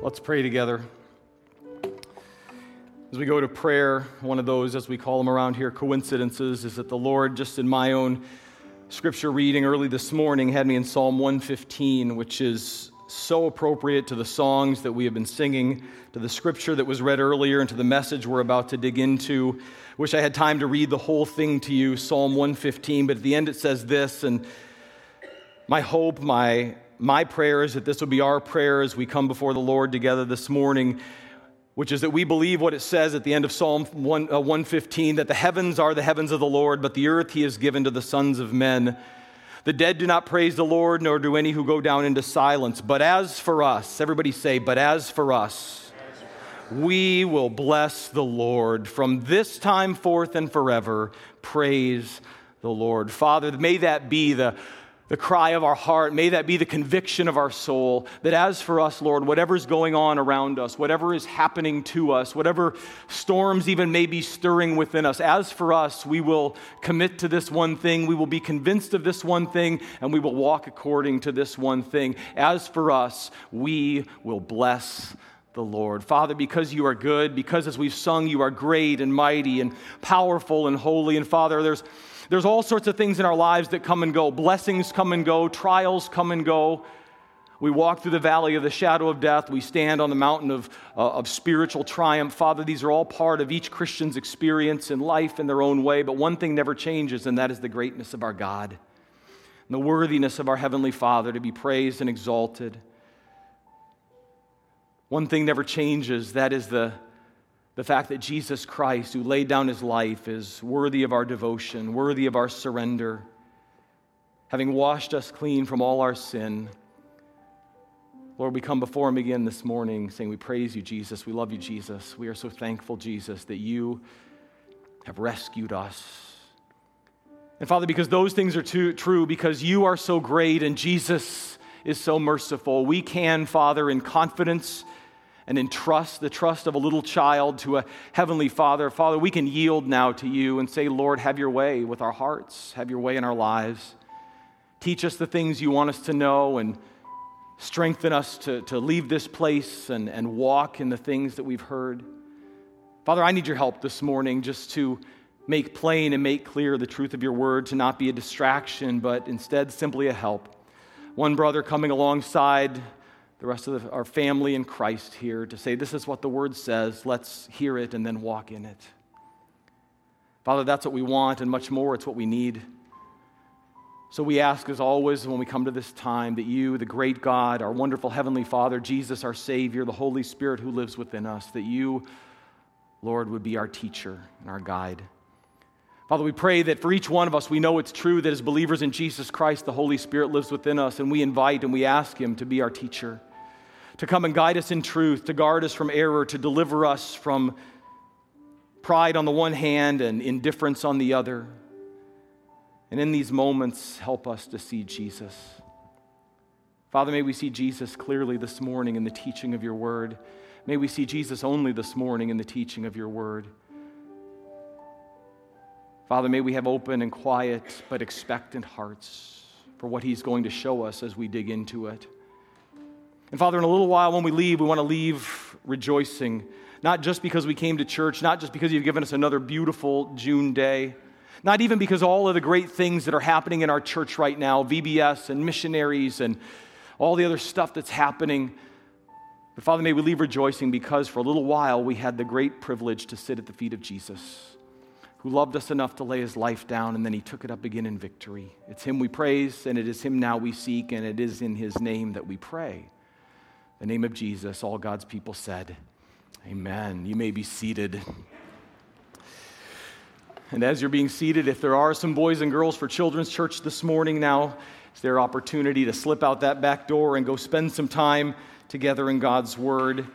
Let's pray together. As we go to prayer, one of those, as we call them around here, coincidences, is that the Lord, just in my own scripture reading early this morning, had me in Psalm 115, which is so appropriate to the songs that we have been singing, to the scripture that was read earlier, and to the message we're about to dig into. Wish I had time to read the whole thing to you, Psalm 115, but at the end it says this, and my hope, my my prayer is that this will be our prayer as we come before the Lord together this morning, which is that we believe what it says at the end of Psalm 1, uh, 115 that the heavens are the heavens of the Lord, but the earth he has given to the sons of men. The dead do not praise the Lord, nor do any who go down into silence. But as for us, everybody say, but as for us, we will bless the Lord from this time forth and forever. Praise the Lord. Father, may that be the the cry of our heart. May that be the conviction of our soul that as for us, Lord, whatever's going on around us, whatever is happening to us, whatever storms even may be stirring within us, as for us, we will commit to this one thing. We will be convinced of this one thing, and we will walk according to this one thing. As for us, we will bless the Lord. Father, because you are good, because as we've sung, you are great and mighty and powerful and holy. And Father, there's there's all sorts of things in our lives that come and go. Blessings come and go, trials come and go. We walk through the valley of the shadow of death. We stand on the mountain of, uh, of spiritual triumph. Father, these are all part of each Christian's experience in life in their own way, but one thing never changes, and that is the greatness of our God and the worthiness of our Heavenly Father to be praised and exalted. One thing never changes, that is the the fact that Jesus Christ, who laid down his life, is worthy of our devotion, worthy of our surrender, having washed us clean from all our sin. Lord, we come before him again this morning saying, We praise you, Jesus. We love you, Jesus. We are so thankful, Jesus, that you have rescued us. And Father, because those things are too, true, because you are so great and Jesus is so merciful, we can, Father, in confidence and entrust the trust of a little child to a heavenly father. Father, we can yield now to you and say, Lord, have your way with our hearts, have your way in our lives. Teach us the things you want us to know and strengthen us to, to leave this place and, and walk in the things that we've heard. Father, I need your help this morning just to make plain and make clear the truth of your word, to not be a distraction, but instead simply a help. One brother coming alongside the rest of the, our family in Christ here to say, This is what the word says. Let's hear it and then walk in it. Father, that's what we want and much more. It's what we need. So we ask, as always, when we come to this time, that you, the great God, our wonderful Heavenly Father, Jesus, our Savior, the Holy Spirit who lives within us, that you, Lord, would be our teacher and our guide. Father, we pray that for each one of us, we know it's true that as believers in Jesus Christ, the Holy Spirit lives within us, and we invite and we ask Him to be our teacher to come and guide us in truth, to guard us from error, to deliver us from pride on the one hand and indifference on the other. And in these moments, help us to see Jesus. Father, may we see Jesus clearly this morning in the teaching of your word. May we see Jesus only this morning in the teaching of your word. Father, may we have open and quiet but expectant hearts for what he's going to show us as we dig into it. And Father, in a little while when we leave, we want to leave rejoicing, not just because we came to church, not just because you've given us another beautiful June day, not even because all of the great things that are happening in our church right now, VBS and missionaries and all the other stuff that's happening. But Father, may we leave rejoicing because for a little while we had the great privilege to sit at the feet of Jesus, who loved us enough to lay his life down and then he took it up again in victory. It's him we praise, and it is him now we seek, and it is in his name that we pray the name of Jesus, all God's people said, Amen. You may be seated. And as you're being seated, if there are some boys and girls for Children's Church this morning now, it's their opportunity to slip out that back door and go spend some time together in God's Word.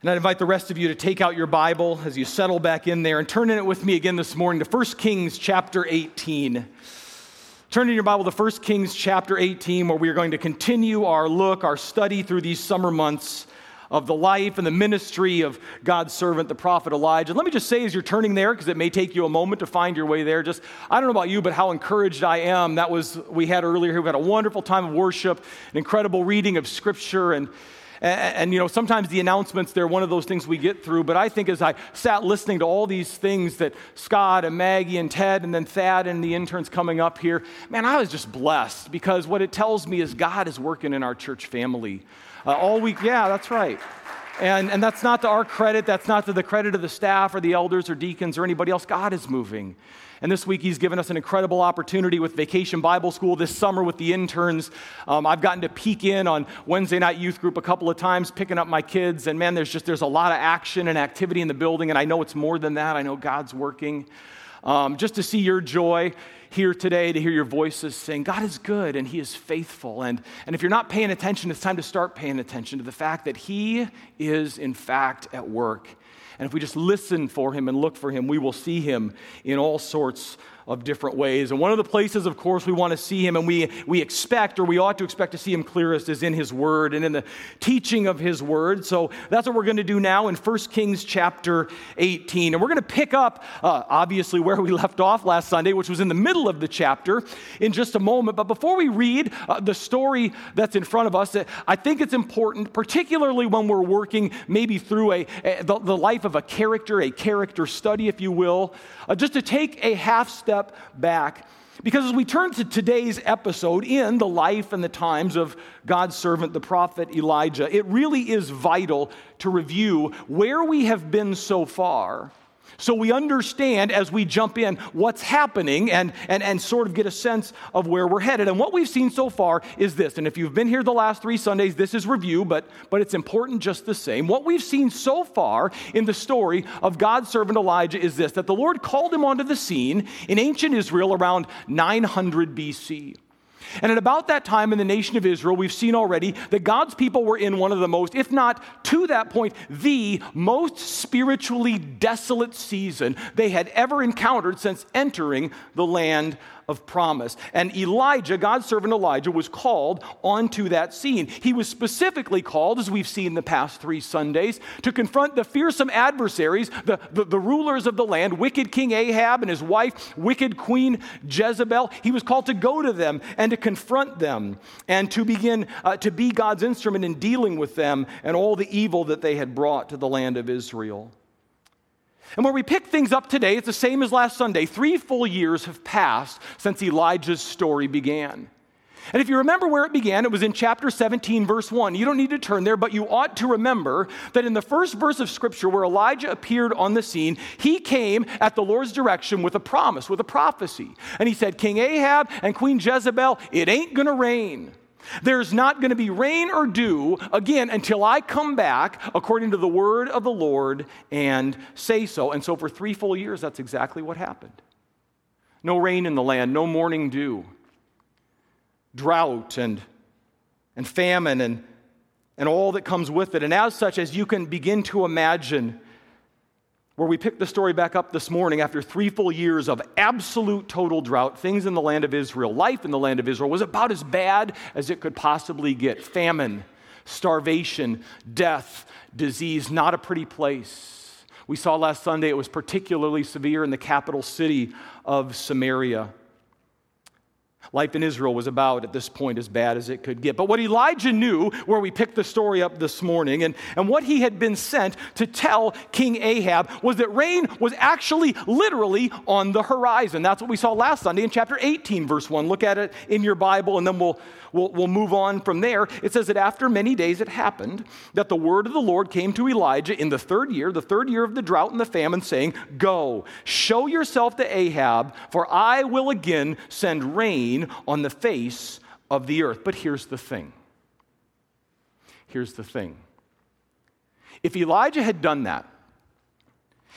And I'd invite the rest of you to take out your Bible as you settle back in there and turn in it with me again this morning to 1 Kings chapter 18. Turn in your Bible to 1 Kings chapter 18, where we are going to continue our look, our study through these summer months of the life and the ministry of God's servant, the prophet Elijah. Let me just say, as you're turning there, because it may take you a moment to find your way there, just I don't know about you, but how encouraged I am. That was we had earlier. here, We had a wonderful time of worship, an incredible reading of Scripture, and And, and, you know, sometimes the announcements, they're one of those things we get through. But I think as I sat listening to all these things that Scott and Maggie and Ted and then Thad and the interns coming up here, man, I was just blessed because what it tells me is God is working in our church family. Uh, all week, yeah, that's right. And, and that's not to our credit, that's not to the credit of the staff or the elders or deacons or anybody else. God is moving. And this week, he's given us an incredible opportunity with Vacation Bible School this summer with the interns. Um, I've gotten to peek in on Wednesday night youth group a couple of times, picking up my kids. And man, there's just there's a lot of action and activity in the building. And I know it's more than that. I know God's working. Um, just to see your joy here today, to hear your voices saying, God is good and He is faithful. And, and if you're not paying attention, it's time to start paying attention to the fact that He is, in fact, at work. And if we just listen for Him and look for Him, we will see Him in all sorts of different ways. And one of the places, of course, we want to see him and we, we expect or we ought to expect to see him clearest is in his word and in the teaching of his word. So that's what we're going to do now in 1 Kings chapter 18. And we're going to pick up, uh, obviously, where we left off last Sunday, which was in the middle of the chapter, in just a moment. But before we read uh, the story that's in front of us, I think it's important, particularly when we're working maybe through a, a the, the, life of a character, a character study, if you will, uh, just to take a half step step back. Because as we turn to today's episode in the life and the times of God's servant, the prophet Elijah, it really is vital to review where we have been so far so we understand as we jump in what's happening and, and, and sort of get a sense of where we're headed. And what we've seen so far is this. And if you've been here the last three Sundays, this is review, but, but it's important just the same. What we've seen so far in the story of God's servant Elijah is this that the Lord called him onto the scene in ancient Israel around 900 BC. And at about that time in the nation of Israel, we've seen already that God's people were in one of the most, if not to that point, the most spiritually desolate season they had ever encountered since entering the land of promise. And Elijah, God's servant Elijah, was called onto that scene. He was specifically called, as we've seen the past three Sundays, to confront the fearsome adversaries, the, the, the rulers of the land, wicked King Ahab and his wife, wicked Queen Jezebel. He was called to go to them and to confront them and to begin uh, to be God's instrument in dealing with them and all the evil that they had brought to the land of Israel. And where we pick things up today, it's the same as last Sunday. Three full years have passed since Elijah's story began. And if you remember where it began, it was in chapter 17, verse 1. You don't need to turn there, but you ought to remember that in the first verse of Scripture where Elijah appeared on the scene, he came at the Lord's direction with a promise, with a prophecy. And he said, King Ahab and Queen Jezebel, it ain't gonna rain. There's not going to be rain or dew again until I come back according to the word of the Lord and say so. And so for three full years, that's exactly what happened. No rain in the land, no morning dew, drought and, and famine and, and all that comes with it. And as such, as you can begin to imagine, where we picked the story back up this morning after three full years of absolute total drought, things in the land of Israel, life in the land of Israel was about as bad as it could possibly get famine, starvation, death, disease, not a pretty place. We saw last Sunday it was particularly severe in the capital city of Samaria. Life in Israel was about, at this point, as bad as it could get. But what Elijah knew, where we picked the story up this morning, and, and what he had been sent to tell King Ahab, was that rain was actually literally on the horizon. That's what we saw last Sunday in chapter 18, verse 1. Look at it in your Bible, and then we'll, we'll, we'll move on from there. It says that after many days it happened that the word of the Lord came to Elijah in the third year, the third year of the drought and the famine, saying, Go, show yourself to Ahab, for I will again send rain on the face of the earth. But here's the thing. Here's the thing. If Elijah had done that,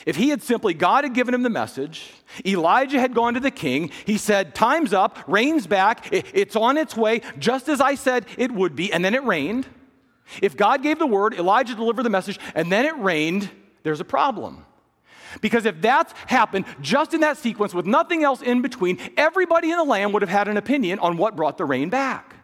if he had simply, God had given him the message, Elijah had gone to the king, he said, Time's up, rain's back, it's on its way, just as I said it would be, and then it rained. If God gave the word, Elijah delivered the message, and then it rained, there's a problem. Because if that's happened just in that sequence with nothing else in between, everybody in the land would have had an opinion on what brought the rain back.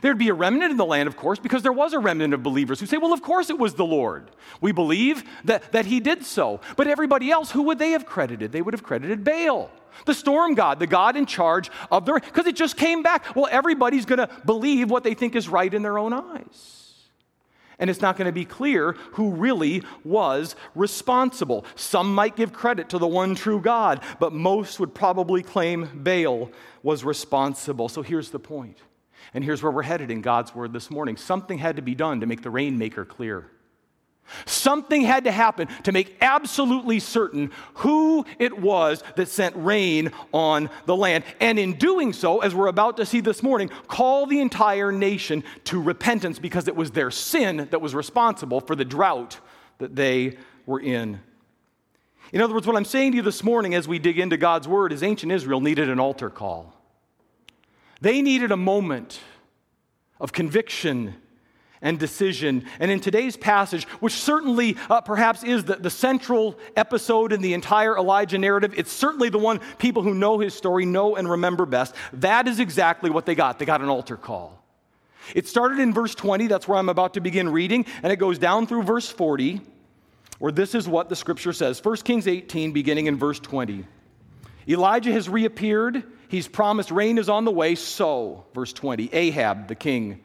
There'd be a remnant in the land, of course, because there was a remnant of believers who say, well, of course it was the Lord. We believe that, that he did so. But everybody else, who would they have credited? They would have credited Baal, the storm god, the god in charge of the because it just came back. Well, everybody's going to believe what they think is right in their own eyes. And it's not going to be clear who really was responsible. Some might give credit to the one true God, but most would probably claim Baal was responsible. So here's the point, and here's where we're headed in God's word this morning. Something had to be done to make the rainmaker clear. Something had to happen to make absolutely certain who it was that sent rain on the land. And in doing so, as we're about to see this morning, call the entire nation to repentance because it was their sin that was responsible for the drought that they were in. In other words, what I'm saying to you this morning as we dig into God's word is ancient Israel needed an altar call. They needed a moment of conviction and decision. And in today's passage, which certainly uh, perhaps is the, the central episode in the entire Elijah narrative, it's certainly the one people who know his story know and remember best. That is exactly what they got. They got an altar call. It started in verse 20, that's where I'm about to begin reading, and it goes down through verse 40, where this is what the scripture says 1 Kings 18, beginning in verse 20. Elijah has reappeared. He's promised rain is on the way. So, verse 20, Ahab, the king,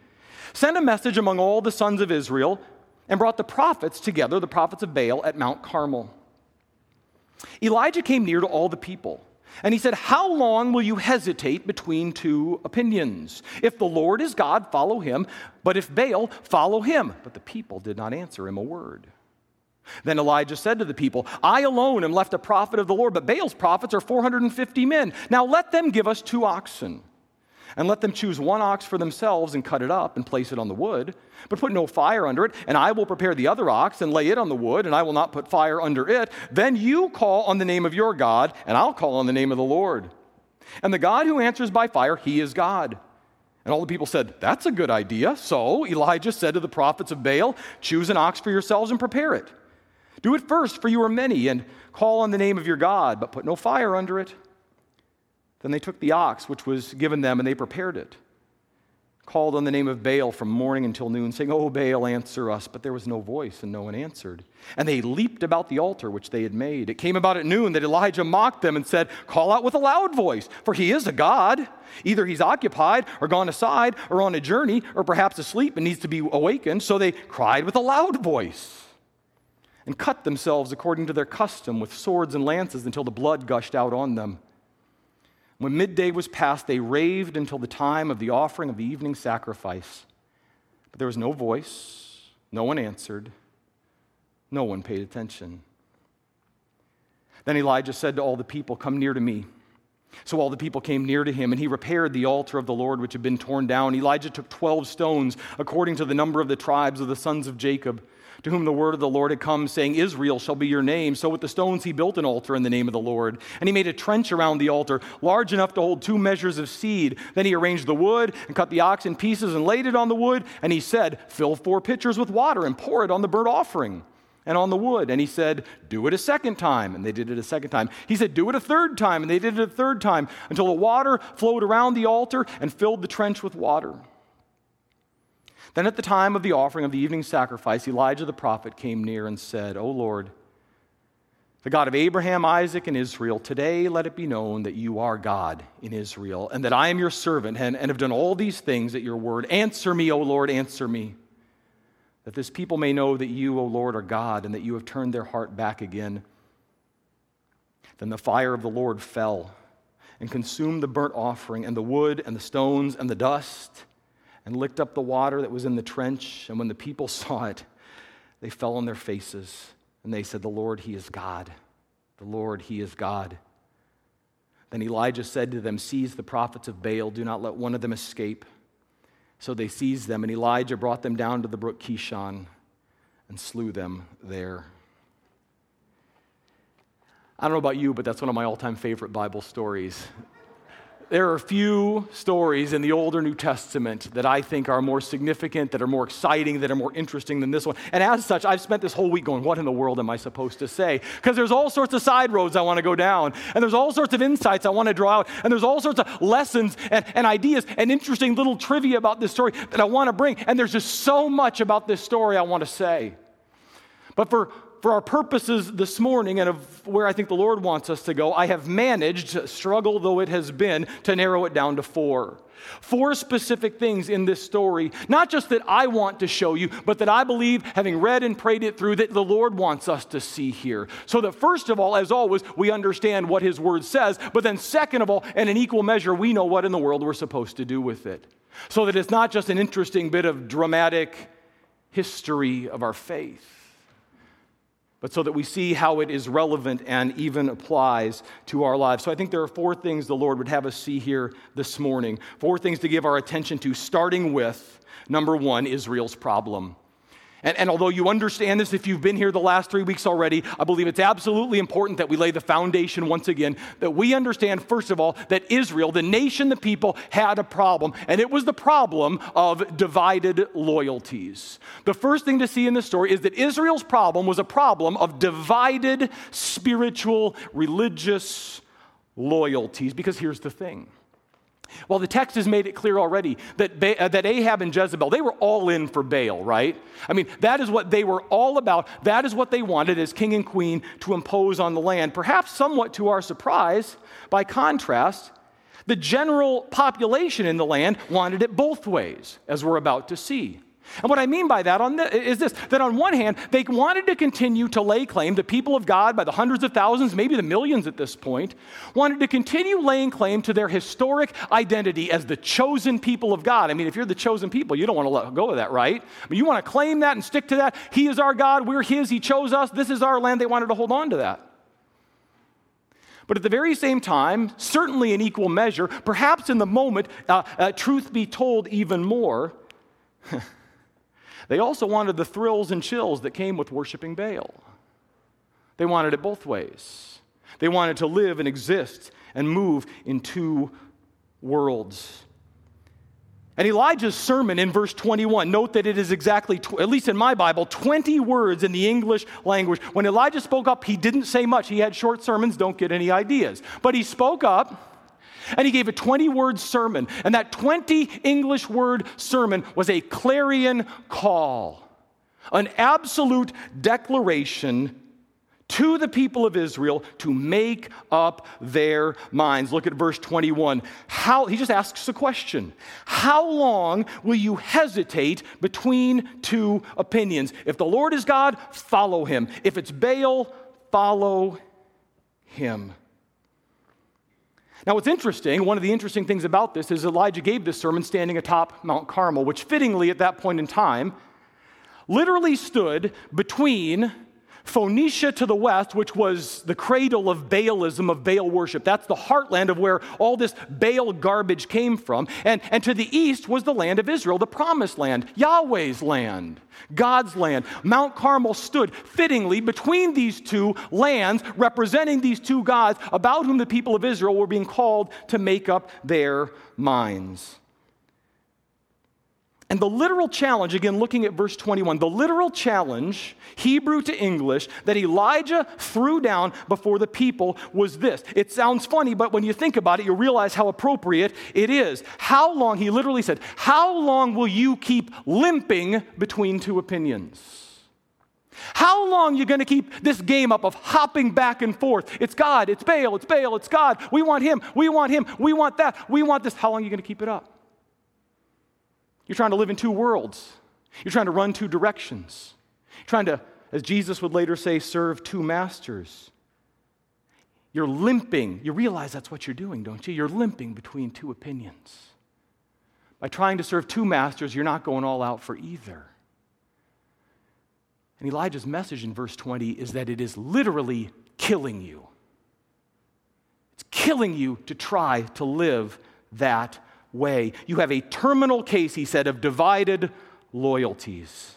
sent a message among all the sons of Israel and brought the prophets together, the prophets of Baal, at Mount Carmel. Elijah came near to all the people. And he said, How long will you hesitate between two opinions? If the Lord is God, follow him, but if Baal, follow him. But the people did not answer him a word. Then Elijah said to the people, I alone am left a prophet of the Lord, but Baal's prophets are 450 men. Now let them give us two oxen and let them choose one ox for themselves and cut it up and place it on the wood, but put no fire under it, and I will prepare the other ox and lay it on the wood, and I will not put fire under it. Then you call on the name of your God, and I'll call on the name of the Lord. And the God who answers by fire, he is God. And all the people said, That's a good idea. So Elijah said to the prophets of Baal, Choose an ox for yourselves and prepare it. Do it first, for you are many, and call on the name of your God, but put no fire under it. Then they took the ox which was given them and they prepared it. Called on the name of Baal from morning until noon, saying, Oh, Baal, answer us. But there was no voice, and no one answered. And they leaped about the altar which they had made. It came about at noon that Elijah mocked them and said, Call out with a loud voice, for he is a God. Either he's occupied, or gone aside, or on a journey, or perhaps asleep and needs to be awakened. So they cried with a loud voice and cut themselves according to their custom with swords and lances until the blood gushed out on them. When midday was past, they raved until the time of the offering of the evening sacrifice. But there was no voice, no one answered, no one paid attention. Then Elijah said to all the people, Come near to me. So all the people came near to him, and he repaired the altar of the Lord which had been torn down. Elijah took 12 stones, according to the number of the tribes of the sons of Jacob to whom the word of the Lord had come, saying, Israel shall be your name. So with the stones he built an altar in the name of the Lord. And he made a trench around the altar, large enough to hold two measures of seed. Then he arranged the wood and cut the ox in pieces and laid it on the wood. And he said, Fill four pitchers with water and pour it on the burnt offering and on the wood. And he said, Do it a second time. And they did it a second time. He said, Do it a third time. And they did it a third time until the water flowed around the altar and filled the trench with water. Then at the time of the offering of the evening sacrifice, Elijah the prophet came near and said, O Lord, the God of Abraham, Isaac, and Israel, today let it be known that you are God in Israel, and that I am your servant, and, and have done all these things at your word. Answer me, O Lord, answer me, that this people may know that you, O Lord, are God, and that you have turned their heart back again. Then the fire of the Lord fell and consumed the burnt offering, and the wood, and the stones, and the dust and licked up the water that was in the trench. And when the people saw it, they fell on their faces and they said, The Lord, He is God. The Lord, He is God. Then Elijah said to them, Seize the prophets of Baal, do not let one of them escape. So they seized them, and Elijah brought them down to the brook Kishon and slew them there. I don't know about you, but that's one of my all time favorite Bible stories there are a few stories in the Older New Testament that I think are more significant, that are more exciting, that are more interesting than this one. And as such, I've spent this whole week going, what in the world am I supposed to say? Because there's all sorts of side roads I want to go down, and there's all sorts of insights I want to draw out, and there's all sorts of lessons and, and ideas and interesting little trivia about this story that I want to bring. And there's just so much about this story I want to say. But for for our purposes this morning and of where I think the Lord wants us to go, I have managed, struggle though it has been, to narrow it down to four. Four specific things in this story, not just that I want to show you, but that I believe, having read and prayed it through, that the Lord wants us to see here. So that first of all, as always, we understand what His Word says, but then second of all, and in equal measure, we know what in the world we're supposed to do with it. So that it's not just an interesting bit of dramatic history of our faith but so that we see how it is relevant and even applies to our lives. So I think there are four things the Lord would have us see here this morning. Four things to give our attention to, starting with number one, Israel's problem. And, and, although you understand this if you've been here the last three weeks already, I believe it's absolutely important that we lay the foundation once again, that we understand, first of all, that Israel, the nation, the people, had a problem. And it was the problem of divided loyalties. The first thing to see in this story is that Israel's problem was a problem of divided spiritual, religious loyalties. Because here's the thing well, the text has made it clear already that, ba- uh, that Ahab and Jezebel, they were all in for Baal, right? I mean, that is what they were all about. That is what they wanted as king and queen to impose on the land. Perhaps somewhat to our surprise, by contrast, the general population in the land wanted it both ways, as we're about to see. And what I mean by that the, is this that on one hand, they wanted to continue to lay claim, the people of God, by the hundreds of thousands, maybe the millions at this point, wanted to continue laying claim to their historic identity as the chosen people of God. I mean, if you're the chosen people, you don't want to let go of that, right? I mean, you want to claim that and stick to that. He is our God, we're His, He chose us, this is our land. They wanted to hold on to that. But at the very same time, certainly in equal measure, perhaps in the moment, uh, uh, truth be told even more, They also wanted the thrills and chills that came with worshiping Baal. They wanted it both ways. They wanted to live and exist and move in two worlds. And Elijah's sermon in verse 21, note that it is exactly, tw- at least in my Bible, 20 words in the English language. When Elijah spoke up, he didn't say much. He had short sermons, don't get any ideas. But he spoke up and he gave a 20 word sermon. And that 20 English word sermon was a clarion call, an absolute declaration to the people of Israel to make up their minds. Look at verse 21. How, he just asks a question How long will you hesitate between two opinions? If the Lord is God, follow him. If it's Baal, follow him. Now, what's interesting, one of the interesting things about this is Elijah gave this sermon standing atop Mount Carmel, which fittingly at that point in time literally stood between Phoenicia to the west, which was the cradle of Baalism, of Baal worship. That's the heartland of where all this Baal garbage came from. And, and to the east was the land of Israel, the promised land, Yahweh's land, God's land. Mount Carmel stood fittingly between these two lands, representing these two gods about whom the people of Israel were being called to make up their minds. And the literal challenge, again, looking at verse 21, the literal challenge, Hebrew to English, that Elijah threw down before the people was this. It sounds funny, but when you think about it, you realize how appropriate it is. How long, he literally said, How long will you keep limping between two opinions? How long are you going to keep this game up of hopping back and forth? It's God, it's Baal, it's Baal, it's God. We want him, we want him, we want that, we want this. How long are you going to keep it up? You're trying to live in two worlds. You're trying to run two directions. You're trying to, as Jesus would later say, serve two masters. You're limping. You realize that's what you're doing, don't you? You're limping between two opinions. By trying to serve two masters, you're not going all out for either. And Elijah's message in verse 20 is that it is literally killing you. It's killing you to try to live that way. You have a terminal case, he said, of divided loyalties.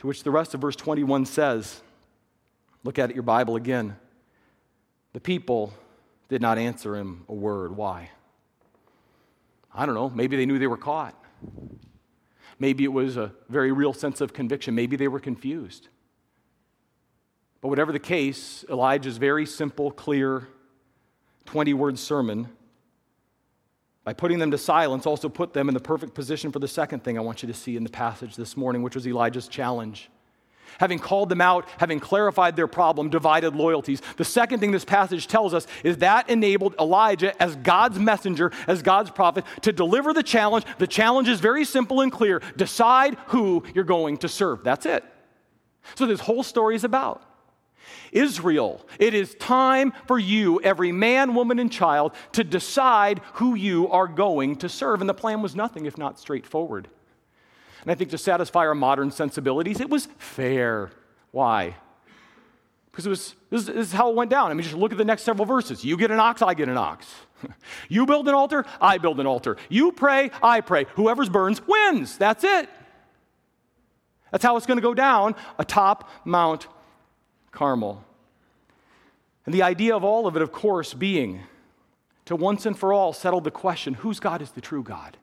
To which the rest of verse 21 says, look at your Bible again. The people did not answer him a word. Why? I don't know. Maybe they knew they were caught. Maybe it was a very real sense of conviction. Maybe they were confused. But whatever the case, Elijah's very simple, clear, 20 word sermon by putting them to silence, also put them in the perfect position for the second thing I want you to see in the passage this morning, which was Elijah's challenge. having called them out, having clarified their problem, divided loyalties. The second thing this passage tells us is that enabled Elijah as God's messenger, as God's prophet, to deliver the challenge. The challenge is very simple and clear decide who you're going to serve. That's it. So, this whole story is about. Israel, it is time for you, every man, woman, and child, to decide who you are going to serve. And the plan was nothing if not straightforward. And I think to satisfy our modern sensibilities, it was fair. Why? Because it was, this is, how it went down. I mean, just look at the next several verses. You get an ox, I get an ox. you build an altar, I build an altar. You pray, I pray. Whoever's burns wins. That's it. That's how it's going to go down atop Mount Carmel. And the idea of all of it, of course, being to once and for all settle the question whose God is the true God?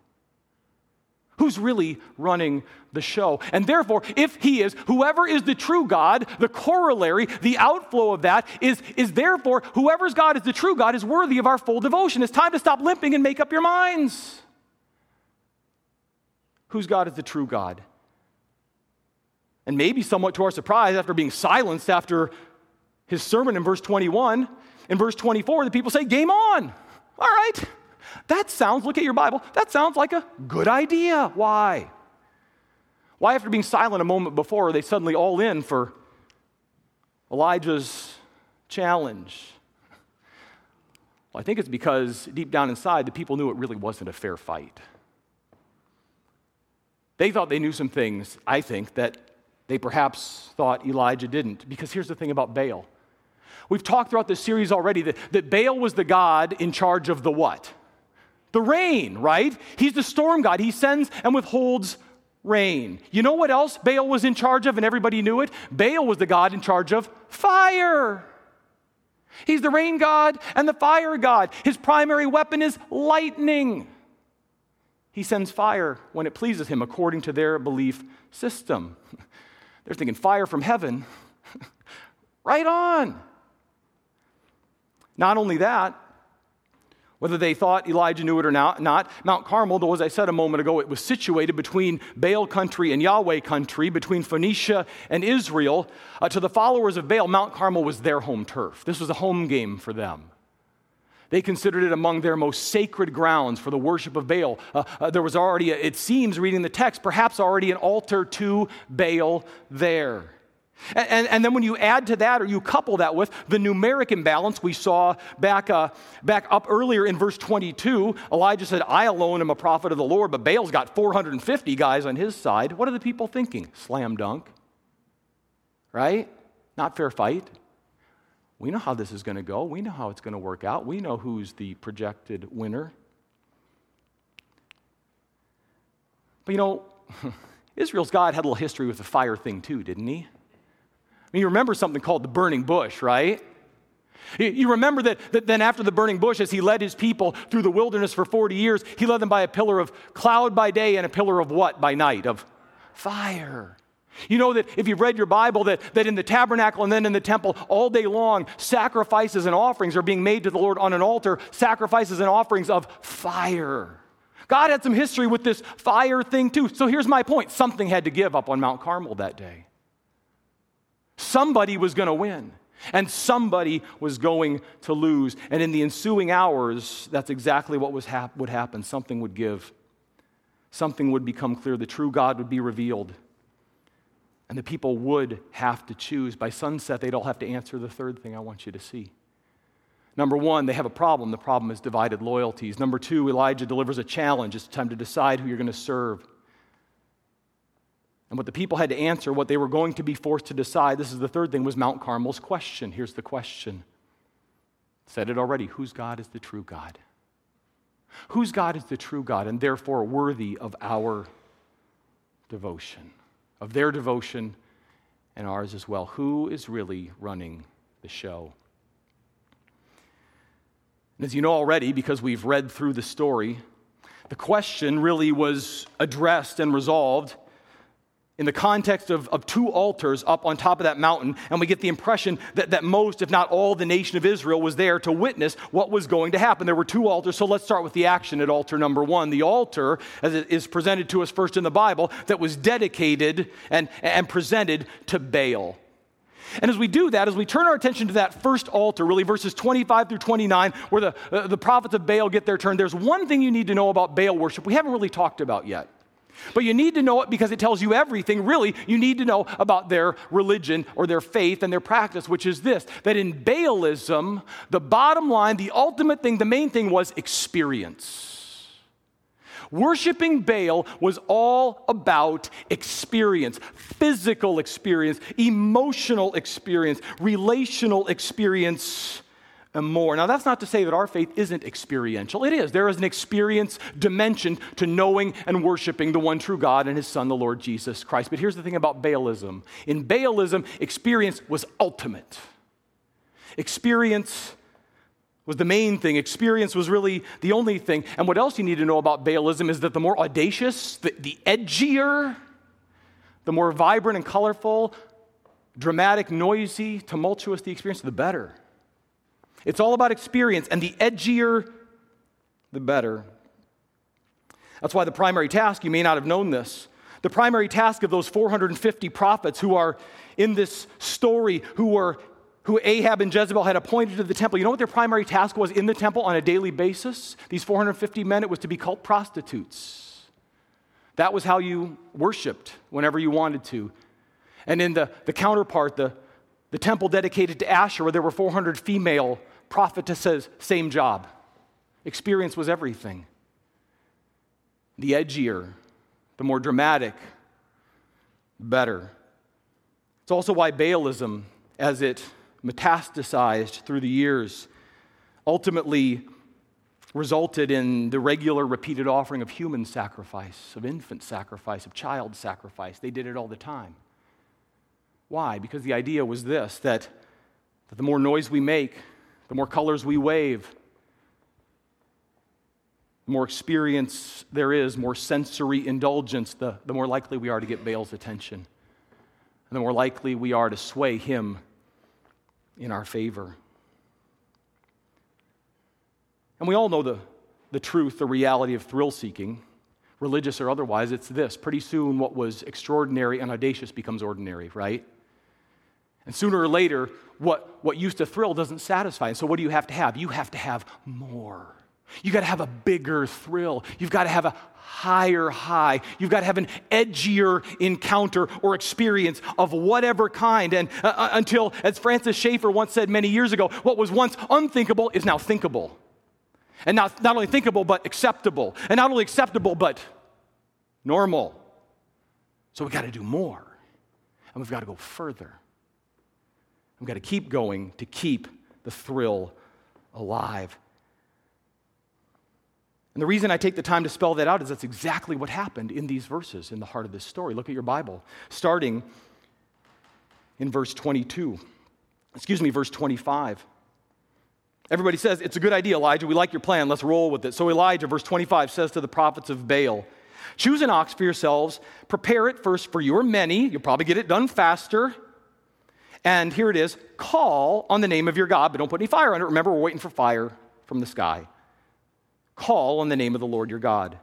Who's really running the show? And therefore, if he is, whoever is the true God, the corollary, the outflow of that is, is therefore, whoever's God is the true God is worthy of our full devotion. It's time to stop limping and make up your minds. Whose God is the true God? And maybe somewhat to our surprise, after being silenced after his sermon in verse 21, in verse 24, the people say, Game on. All right. That sounds, look at your Bible, that sounds like a good idea. Why? Why, after being silent a moment before, are they suddenly all in for Elijah's challenge? Well, I think it's because deep down inside, the people knew it really wasn't a fair fight. They thought they knew some things, I think, that they perhaps thought Elijah didn't. Because here's the thing about Baal. We've talked throughout this series already that, that Baal was the God in charge of the what? The rain, right? He's the storm god. He sends and withholds rain. You know what else Baal was in charge of and everybody knew it? Baal was the god in charge of fire. He's the rain god and the fire god. His primary weapon is lightning. He sends fire when it pleases him according to their belief system. They're thinking fire from heaven. right on. Not only that, whether they thought Elijah knew it or not, not, Mount Carmel, though as I said a moment ago, it was situated between Baal country and Yahweh country, between Phoenicia and Israel. Uh, to the followers of Baal, Mount Carmel was their home turf. This was a home game for them. They considered it among their most sacred grounds for the worship of Baal. Uh, uh, there was already, a, it seems, reading the text, perhaps already an altar to Baal there. And, and, and, then when you add to that or you couple that with the numeric imbalance we saw back, uh, back up earlier in verse 22, Elijah said, I alone am a prophet of the Lord, but Baal's got 450 guys on his side. What are the people thinking? Slam dunk. Right? Not fair fight. We know how this is going to go. We know how it's going to work out. We know who's the projected winner. But you know, Israel's God had a little history with the fire thing too, didn't he? I mean, you remember something called the burning bush, right? You remember that, that then after the burning bush, as he led his people through the wilderness for 40 years, he led them by a pillar of cloud by day and a pillar of what by night? Of fire. You know that if you've read your Bible, that, that in the tabernacle and then in the temple, all day long, sacrifices and offerings are being made to the Lord on an altar, sacrifices and offerings of fire. God had some history with this fire thing too. So here's my point something had to give up on Mount Carmel that day. Somebody was going to win, and somebody was going to lose. And in the ensuing hours, that's exactly what was hap- would happen. Something would give, something would become clear. The true God would be revealed. And the people would have to choose. By sunset, they'd all have to answer the third thing I want you to see. Number one, they have a problem. The problem is divided loyalties. Number two, Elijah delivers a challenge. It's time to decide who you're going to serve. And what the people had to answer, what they were going to be forced to decide, this is the third thing, was Mount Carmel's question. Here's the question. said it already. Whose God is the true God? Whose God is the true God and therefore worthy of our devotion, of their devotion and ours as well? Who is really running the show? And as you know already, because we've read through the story, the question really was addressed and resolved in the context of, of two altars up on top of that mountain, and we get the impression that, that most, if not all, the nation of Israel was there to witness what was going to happen. There were two altars, so let's start with the action at altar number one. The altar, as it is presented to us first in the Bible, that was dedicated and, and presented to Baal. And as we do that, as we turn our attention to that first altar, really verses 25 through 29, where the, uh, the prophets of Baal get their turn, there's one thing you need to know about Baal worship we haven't really talked about yet. But you need to know it because it tells you everything. Really, you need to know about their religion or their faith and their practice, which is this that in Baalism, the bottom line, the ultimate thing, the main thing was experience. Worshipping Baal was all about experience physical experience, emotional experience, relational experience and more. Now, that's not to say that our faith isn't experiential. It is. There is an experience dimension to knowing and worshiping the one true God and his Son, the Lord Jesus Christ. But here's the thing about Baalism in Baalism, experience was ultimate. Experience was the main thing. Experience was really the only thing. And what else you need to know about Baalism is that the more audacious, the, the edgier, the more vibrant and colorful, dramatic, noisy, tumultuous the experience, the better. It's all about experience, and the edgier, the better. That's why the primary task, you may not have known this, the primary task of those 450 prophets who are in this story, who were who Ahab and Jezebel had appointed to the temple. You know what their primary task was in the temple on a daily basis? These 450 men, it was to be cult prostitutes. That was how you worshiped whenever you wanted to. And in the, the counterpart, the, the temple dedicated to Asherah, there were 400 female prophetesses, same job. Experience was everything. The edgier, the more dramatic, better. It's also why Baalism, as it metastasized through the years, ultimately resulted in the regular repeated offering of human sacrifice, of infant sacrifice, of child sacrifice. They did it all the time. Why? Because the idea was this that, that the more noise we make, the more colors we wave, the more experience there is, more sensory indulgence, the, the more likely we are to get Baal's attention. And the more likely we are to sway him in our favor. And we all know the, the truth, the reality of thrill seeking, religious or otherwise. It's this pretty soon, what was extraordinary and audacious becomes ordinary, right? And sooner or later, what, what used to thrill doesn't satisfy. And so, what do you have to have? You have to have more. You got to have a bigger thrill. You've got to have a higher high. You've got to have an edgier encounter or experience of whatever kind. And uh, uh, until, as Francis Schaeffer once said many years ago, what was once unthinkable is now thinkable. And not, not only thinkable, but acceptable. And not only acceptable, but normal. So we've got to do more. And we've got to go further. We've got to keep going to keep the thrill alive. And the reason I take the time to spell that out is that's exactly what happened in these verses, in the heart of this story. Look at your Bible, starting in verse 22. Excuse me, verse 25. Everybody says, It's a good idea, Elijah. We like your plan. Let's roll with it. So Elijah, verse 25, says to the prophets of Baal, Choose an ox for yourselves, prepare it first for your many. You'll probably get it done faster. And here it is call on the name of your God, but don't put any fire on it. Remember, we're waiting for fire from the sky. Call on the name of the Lord your God.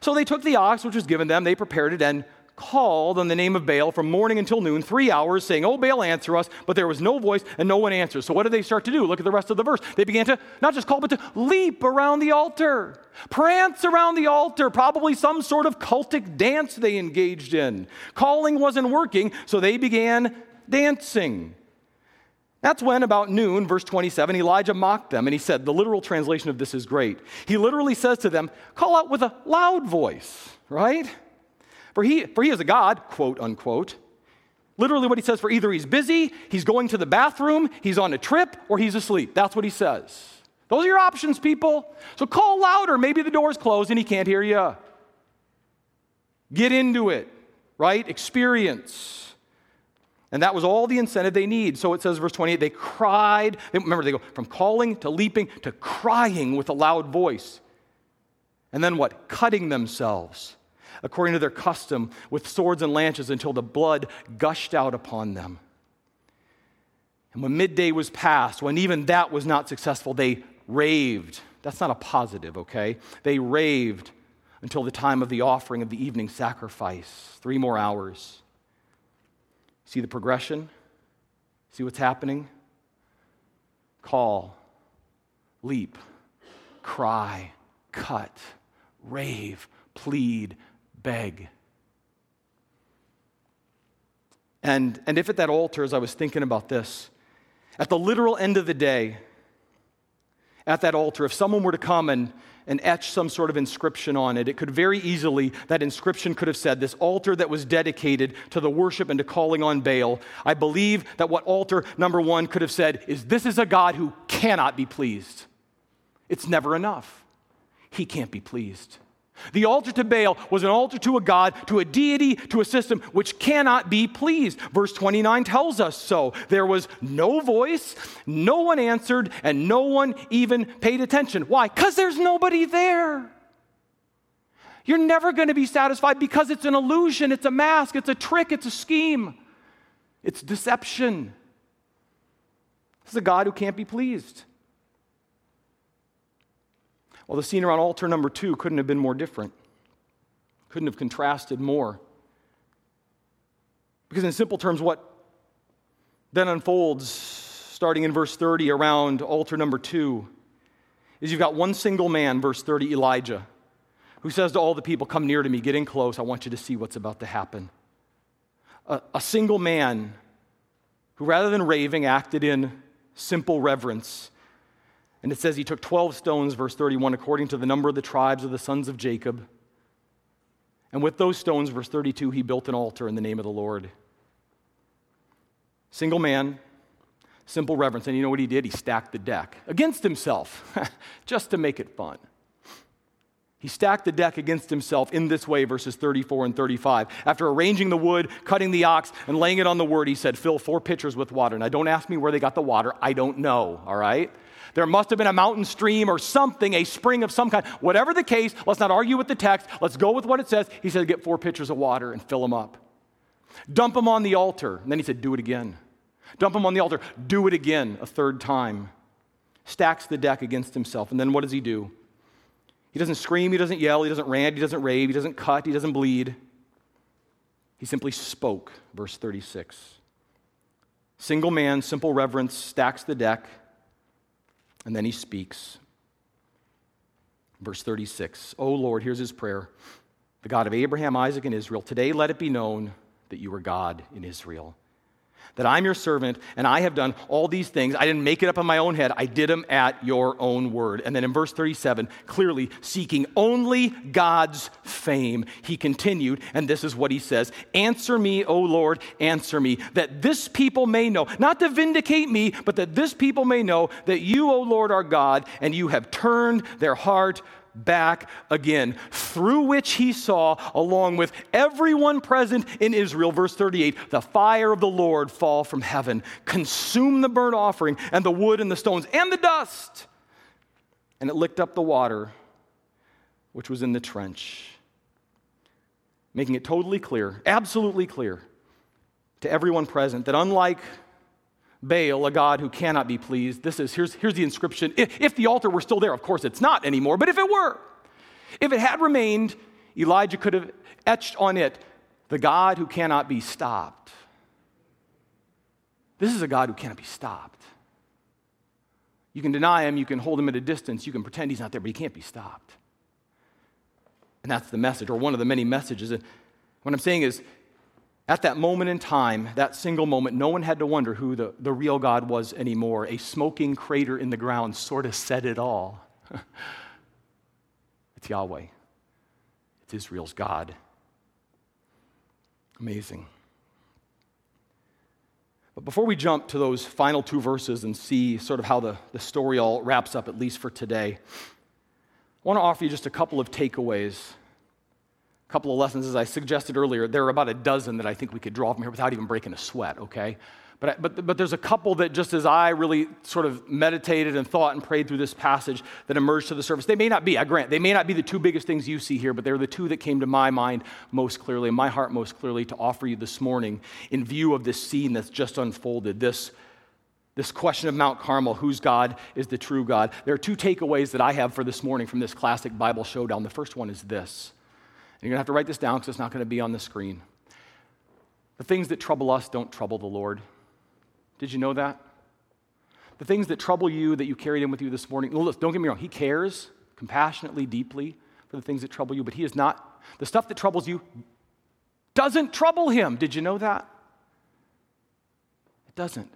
So they took the ox which was given them, they prepared it, and called on the name of Baal from morning until noon, three hours, saying, Oh, Baal, answer us. But there was no voice and no one answers. So what did they start to do? Look at the rest of the verse. They began to not just call, but to leap around the altar, prance around the altar, probably some sort of cultic dance they engaged in. Calling wasn't working, so they began dancing. That's when, about noon, verse 27, Elijah mocked them and he said, the literal translation of this is great. He literally says to them, Call out with a loud voice, right? For he, for he is a God, quote unquote. Literally, what he says for either he's busy, he's going to the bathroom, he's on a trip, or he's asleep. That's what he says. Those are your options, people. So call louder. Maybe the door's closed and he can't hear you. Get into it, right? Experience. And that was all the incentive they need. So it says, verse 28, they cried. Remember, they go from calling to leaping to crying with a loud voice. And then what? Cutting themselves. according to their custom, with swords and lances until the blood gushed out upon them. And when midday was past, when even that was not successful, they raved. That's not a positive, okay? They raved until the time of the offering of the evening sacrifice. Three more hours. See the progression? See what's happening? Call, leap, cry, cut, rave, plead, beg. And, and if at that altar, as I was thinking about this, at the literal end of the day, at that altar, if someone were to come and, and etch some sort of inscription on it, it could very easily, that inscription could have said, This altar that was dedicated to the worship and to calling on Baal. I believe that what altar number one could have said is, This is a God who cannot be pleased. It's never enough. He can't be pleased. The altar to Baal was an altar to a God, to a deity, to a system which cannot be pleased. Verse 29 tells us so. There was no voice, no one answered, and no one even paid attention. Why? Because there's nobody there. You're never going to be satisfied because it's an illusion, it's a mask, it's a trick, it's a scheme, it's deception. This is a God who can't be pleased. Well, the scene around altar number two couldn't have been more different, couldn't have contrasted more. Because, in simple terms, what then unfolds, starting in verse 30 around altar number two, is you've got one single man, verse 30, Elijah, who says to all the people, Come near to me, get in close, I want you to see what's about to happen. A, a single man who, rather than raving, acted in simple reverence and it says he took 12 stones, verse 31, according to the number of the tribes of the sons of Jacob. And with those stones, verse 32, he built an altar in the name of the Lord. Single man, simple reverence. And you know what he did? He stacked the deck against himself, just to make it fun. He stacked the deck against himself in this way, verses 34 and 35. After arranging the wood, cutting the ox, and laying it on the word, he said, Fill four pitchers with water. Now, don't ask me where they got the water. I don't know, all right? There must have been a mountain stream or something, a spring of some kind. Whatever the case, let's not argue with the text. Let's go with what it says. He said, Get four pitchers of water and fill them up. Dump them on the altar. And then he said, Do it again. Dump them on the altar. Do it again a third time. Stacks the deck against himself. And then what does he do? He doesn't scream, he doesn't yell, he doesn't rant, he doesn't rave, he doesn't cut, he doesn't bleed. He simply spoke, verse 36. Single man, simple reverence, stacks the deck, and then he speaks. Verse 36 Oh Lord, here's his prayer the God of Abraham, Isaac, and Israel, today let it be known that you are God in Israel that I'm your servant and I have done all these things. I didn't make it up in my own head, I did them at your own word. And then in verse 37, clearly seeking only God's fame, he continued, and this is what he says Answer me, O Lord, answer me, that this people may know, not to vindicate me, but that this people may know that you, O Lord, are God, and you have turned their heart back again, through which he saw, along with everyone present in Israel, verse 38, the fire of the Lord fall from heaven, consume the burnt offering, and the wood and the stones, and the dust. And it licked up the water which was in the trench, making it totally clear, absolutely clear to everyone present that unlike Baal, a God who cannot be pleased. This is, here's, here's the inscription. If, if the altar were still there, of course it's not anymore, but if it were, if it had remained, Elijah could have etched on it, the God who cannot be stopped. This is a God who cannot be stopped. You can deny him, you can hold him at a distance, you can pretend he's not there, but he can't be stopped. And that's the message, or one of the many messages. And what I'm saying is, at that moment in time, that single moment, no one had to wonder who the, the real God was anymore. A smoking crater in the ground sort of said it all. it's Yahweh, it's Israel's God. Amazing. But before we jump to those final two verses and see sort of how the, the story all wraps up, at least for today, I want to offer you just a couple of takeaways a couple of lessons, as I suggested earlier, there are about a dozen that I think we could draw from here without even breaking a sweat, okay? But, but, but there's a couple that, just as I really sort of meditated and thought and prayed through this passage, that emerged to the surface. They may not be, I grant, they may not be the two biggest things you see here, but they're the two that came to my mind most clearly, my heart most clearly, to offer you this morning in view of this scene that's just unfolded, this, this question of Mount Carmel whose God is the true God. There are two takeaways that I have for this morning from this classic Bible showdown. The first one is this. You're going to have to write this down because it's not going to be on the screen. The things that trouble us don't trouble the Lord. Did you know that? The things that trouble you that you carried in with you this morning, look, don't get me wrong, He cares compassionately, deeply for the things that trouble you, but He is not, the stuff that troubles you doesn't trouble Him. Did you know that? It doesn't.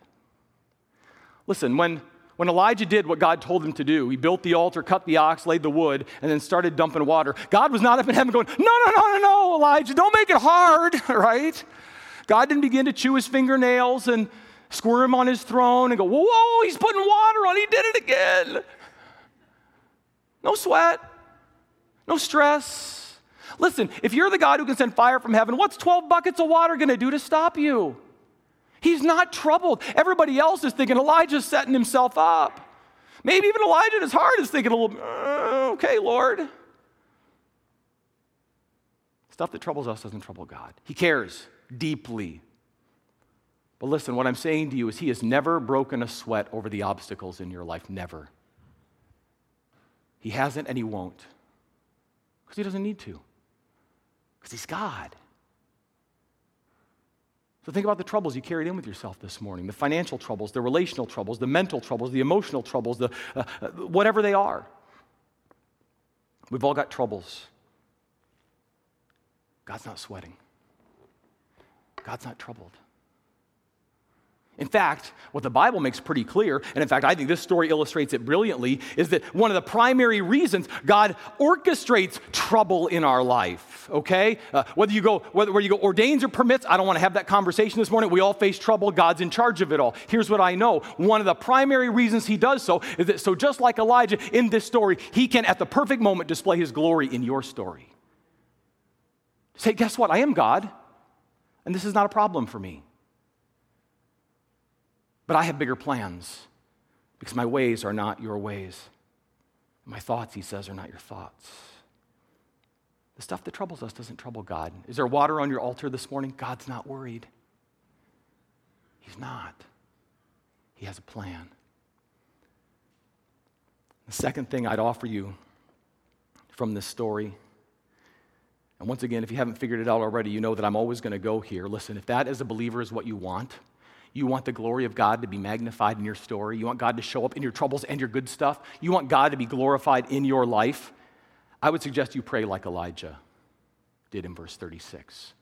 Listen, when, when Elijah did what God told him to do, he built the altar, cut the ox, laid the wood, and then started dumping water. God was not up in heaven going, No, no, no, no, no, Elijah, don't make it hard, right? God didn't begin to chew his fingernails and squirm on his throne and go, whoa, whoa, he's putting water on, he did it again. No sweat, no stress. Listen, if you're the God who can send fire from heaven, what's 12 buckets of water going to do to stop you? He's not troubled. Everybody else is thinking Elijah's setting himself up. Maybe even Elijah in his heart is thinking a little, uh, okay, Lord. Stuff that troubles us doesn't trouble God. He cares deeply but listen, what I'm saying to you is He has never broken a sweat over the obstacles in your life. Never. He hasn't and He won't. Because He doesn't need to. Because He's God. So think about the troubles you carried in with yourself this morning the financial troubles, the relational troubles, the mental troubles, the emotional troubles, the, uh, uh, whatever they are. We've all got troubles. God's not sweating, God's not troubled. In fact, what the Bible makes pretty clear, and in fact, I think this story illustrates it brilliantly, is that one of the primary reasons God orchestrates trouble in our life, okay? Uh, whether you go, whether, where you go ordains or permits, I don't want to have that conversation this morning. We all face trouble, God's in charge of it all. Here's what I know one of the primary reasons He does so is that, so just like Elijah in this story, He can, at the perfect moment, display His glory in your story. Say, guess what? I am God, and this is not a problem for me. But I have bigger plans because my ways are not your ways. My thoughts, he says, are not your thoughts. The stuff that troubles us doesn't trouble God. Is there water on your altar this morning? God's not worried. He's not. He has a plan. The second thing I'd offer you from this story, and once again, if you haven't figured it out already, you know that I'm always going to go here. Listen, if that as a believer is what you want, you want the glory of God to be magnified in your story. You want God to show up in your troubles and your good stuff. You want God to be glorified in your life. I would suggest you pray like Elijah did in verse 36.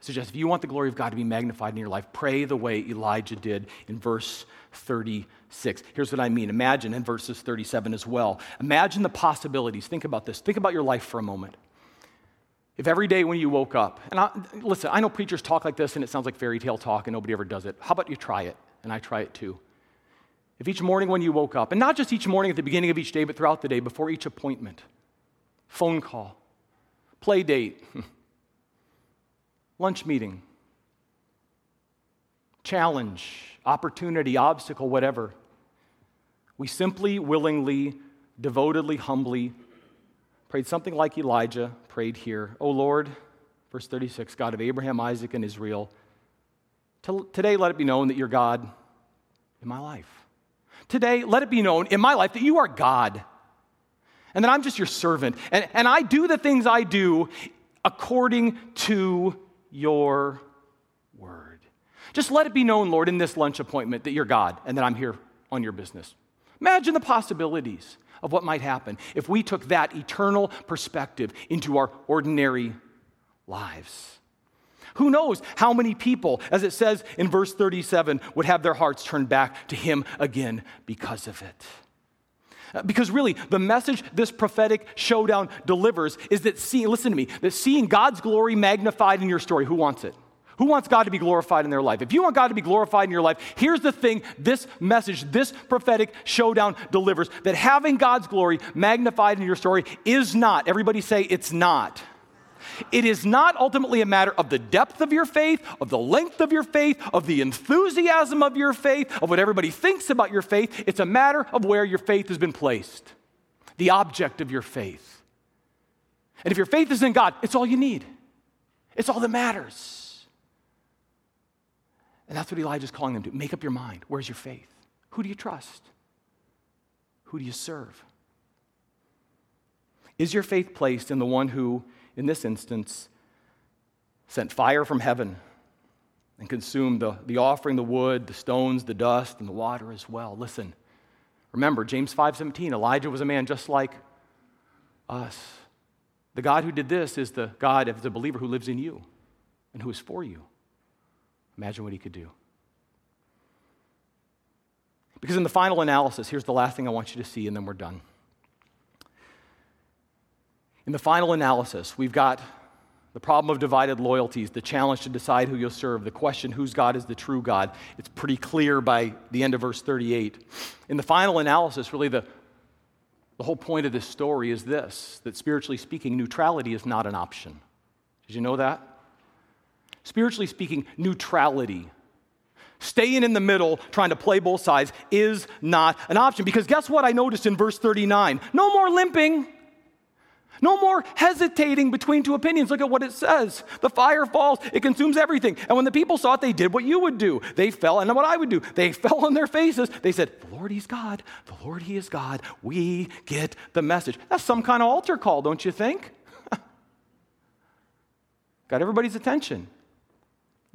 I suggest if you want the glory of God to be magnified in your life, pray the way Elijah did in verse 36. Here's what I mean. Imagine in verses 37 as well. Imagine the possibilities. Think about this. Think about your life for a moment. If every day when you woke up, and I, listen, I know preachers talk like this and it sounds like fairy tale talk and nobody ever does it. How about you try it? And I try it too. If each morning when you woke up, and not just each morning at the beginning of each day, but throughout the day, before each appointment, phone call, play date, lunch meeting, challenge, opportunity, obstacle, whatever, we simply, willingly, devotedly, humbly prayed something like Elijah prayed here Oh Lord, verse 36, God of Abraham, Isaac, and Israel, today let it be known that you're God in my life. Today, let it be known in my life that you are God and that I'm just your servant. And, and I do the things I do according to your word. Just let it be known, Lord, in this lunch appointment that you're God and that I'm here on your business. Imagine the possibilities of what might happen if we took that eternal perspective into our ordinary lives. Who knows how many people, as it says in verse 37, would have their hearts turned back to Him again because of it? Uh, because really, the message this prophetic showdown delivers is that seeing, listen to me, that seeing God's glory magnified in your story, who wants it? Who wants God to be glorified in their life? If you want God to be glorified in your life, here's the thing this message, this prophetic showdown delivers that having God's glory magnified in your story is not, everybody say it's not. It is not ultimately a matter of the depth of your faith, of the length of your faith, of the enthusiasm of your faith, of what everybody thinks about your faith. It's a matter of where your faith has been placed, the object of your faith. And if your faith is in God, it's all you need, it's all that matters. And that's what Elijah's calling them to. Make up your mind. Where's your faith? Who do you trust? Who do you serve? Is your faith placed in the one who, in this instance, sent fire from heaven and consumed the, the offering, the wood, the stones, the dust, and the water as well? Listen, remember, James 5:17, Elijah was a man just like us. The God who did this is the God of the believer who lives in you and who is for you. Imagine what he could do. Because in the final analysis, here's the last thing I want you to see, and then we're done. In the final analysis, we've got the problem of divided loyalties, the challenge to decide who you'll serve, the question whose God is the true God. It's pretty clear by the end of verse 38. In the final analysis, really the, the whole point of this story is this that spiritually speaking, neutrality is not an option. Did you know that? Spiritually speaking, neutrality Staying in the middle, trying to play both sides, is not an option. Because guess what I noticed in verse 39? No more limping. No more hesitating between two opinions. Look at what it says. The fire falls, it consumes everything. And when the people saw it, they did what you would do. They fell, and what I would do. They fell on their faces. They said, The Lord, He's God. The Lord, He is God. We get the message. That's some kind of altar call, don't you think? Got everybody's attention.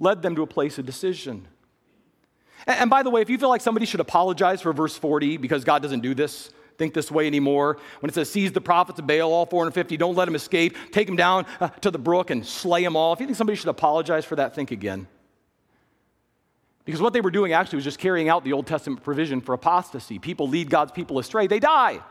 Led them to a place of decision. And by the way, if you feel like somebody should apologize for verse 40 because God doesn't do this, think this way anymore, when it says, seize the prophets of Baal, all 450, don't let them escape, take them down uh, to the brook and slay them all. If you think somebody should apologize for that, think again. Because what they were doing actually was just carrying out the Old Testament provision for apostasy. People lead God's people astray, they die.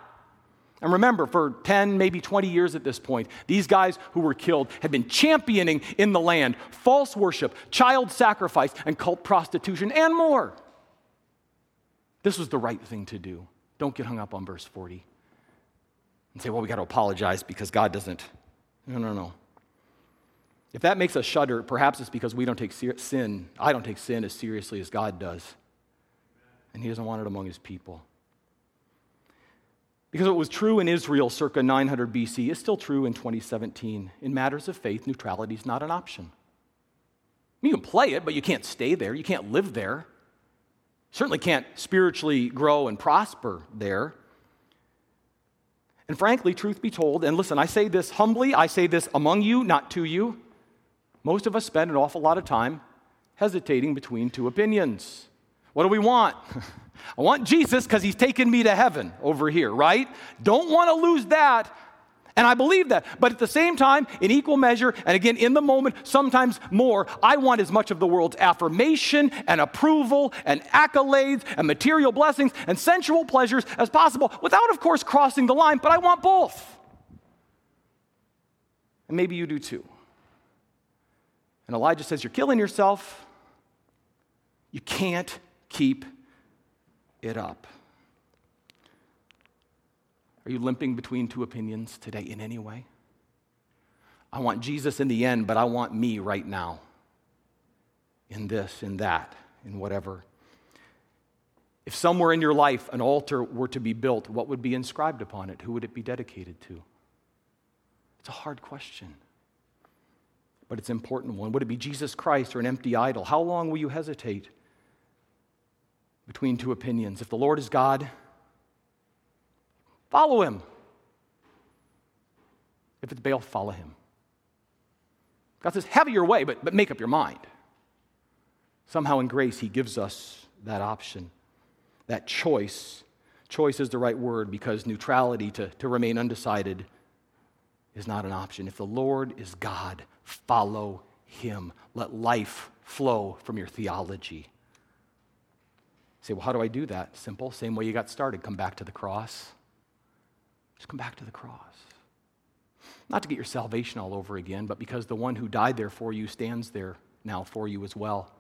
And remember, for 10, maybe 20 years at this point, these guys who were killed had been championing in the land false worship, child sacrifice, and cult prostitution, and more. This was the right thing to do. Don't get hung up on verse 40 and say, well, we got to apologize because God doesn't. No, no, no. If that makes us shudder, perhaps it's because we don't take sin, I don't take sin as seriously as God does. And He doesn't want it among His people. Because what was true in Israel circa 900 BC is still true in 2017. In matters of faith, neutrality is not an option. You can play it, but you can't stay there. You can't live there. Certainly can't spiritually grow and prosper there. And frankly, truth be told, and listen, I say this humbly, I say this among you, not to you. Most of us spend an awful lot of time hesitating between two opinions. What do we want? I want Jesus because he's taken me to heaven over here, right? Don't want to lose that. And I believe that. But at the same time, in equal measure, and again in the moment, sometimes more, I want as much of the world's affirmation and approval and accolades and material blessings and sensual pleasures as possible without, of course, crossing the line. But I want both. And maybe you do too. And Elijah says, You're killing yourself. You can't keep it up. Are you limping between two opinions today in any way? I want Jesus in the end, but I want me right now. In this, in that, in whatever. If somewhere in your life an altar were to be built, what would be inscribed upon it? Who would it be dedicated to? It's a hard question, but it's an important one. Would it be Jesus Christ or an empty idol? How long will you hesitate? Between two opinions. If the Lord is God, follow him. If it's Baal, follow him. God says, have your way, but, but make up your mind. Somehow in grace, he gives us that option, that choice. Choice is the right word because neutrality, to, to remain undecided, is not an option. If the Lord is God, follow him. Let life flow from your theology say, well, how do I do that? Simple, same way you got started. Come back to the cross. Just come back to the cross. Not to get your salvation all over again, but because the one who died there for you stands there now for you as well.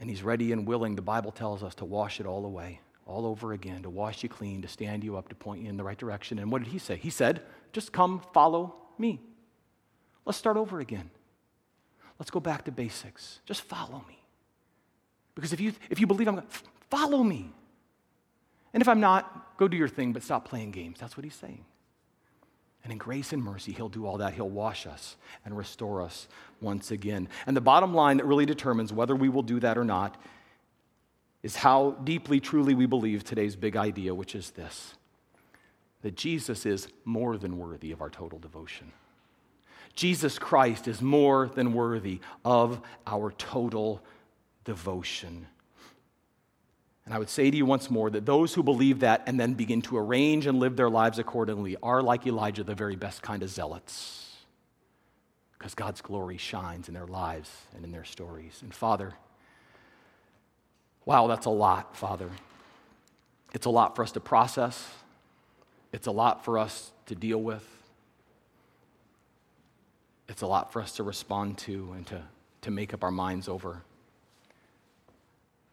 And he's ready and willing, the Bible tells us, to wash it all away, all over again, to wash you clean, to stand you up, to point you in the right direction. And what did he say? He said, just come follow me. Let's start over again. Let's go back to basics. Just follow me. Because if you, if you believe I'm going follow me. And if I'm not, go do your thing, but stop playing games. That's what he's saying. And in grace and mercy, he'll do all that. He'll wash us and restore us once again. And the bottom line that really determines whether we will do that or not is how deeply, truly we believe today's big idea, which is this that Jesus is more than worthy of our total devotion. Jesus Christ is more than worthy of our total devotion. And I would say to you once more that those who believe that and then begin to arrange and live their lives accordingly are, like Elijah, the very best kind of zealots. Because God's glory shines in their lives and in their stories. And Father, wow, that's a lot, Father. It's a lot for us to process, it's a lot for us to deal with, it's a lot for us to respond to and to, to make up our minds over.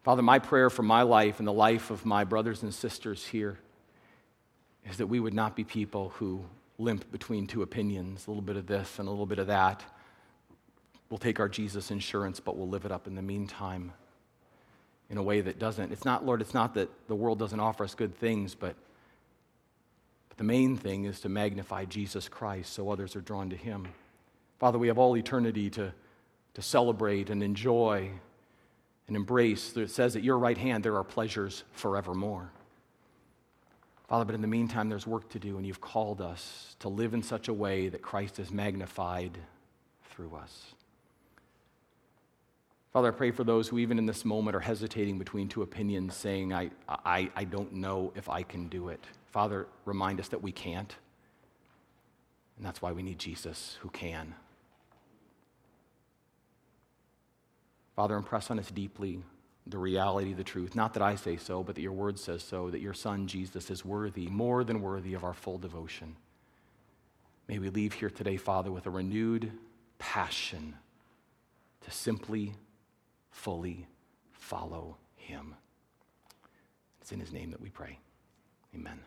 Father, my prayer for my life and the life of my brothers and sisters here is that we would not be people who limp between two opinions, a little bit of this and a little bit of that. We'll take our Jesus insurance, but we'll live it up in the meantime in a way that doesn't. It's not, Lord, it's not that the world doesn't offer us good things, but, but the main thing is to magnify Jesus Christ so others are drawn to him. Father, we have all eternity to, to celebrate and enjoy and embrace. It says at your right hand there are pleasures forevermore. Father, but in the meantime, there's work to do, and you've called us to live in such a way that Christ is magnified through us. Father, I pray for those who, even in this moment, are hesitating between two opinions, saying, I, I, I don't know if I can do it. Father, remind us that we can't. And that's why we need Jesus who can. Father, impress on us deeply the reality, the truth. Not that I say so, but that your word says so, that your Son, Jesus, is worthy, more than worthy of our full devotion. May we leave here today, Father, with a renewed passion to simply, fully follow him. It's in his name that we pray. Amen.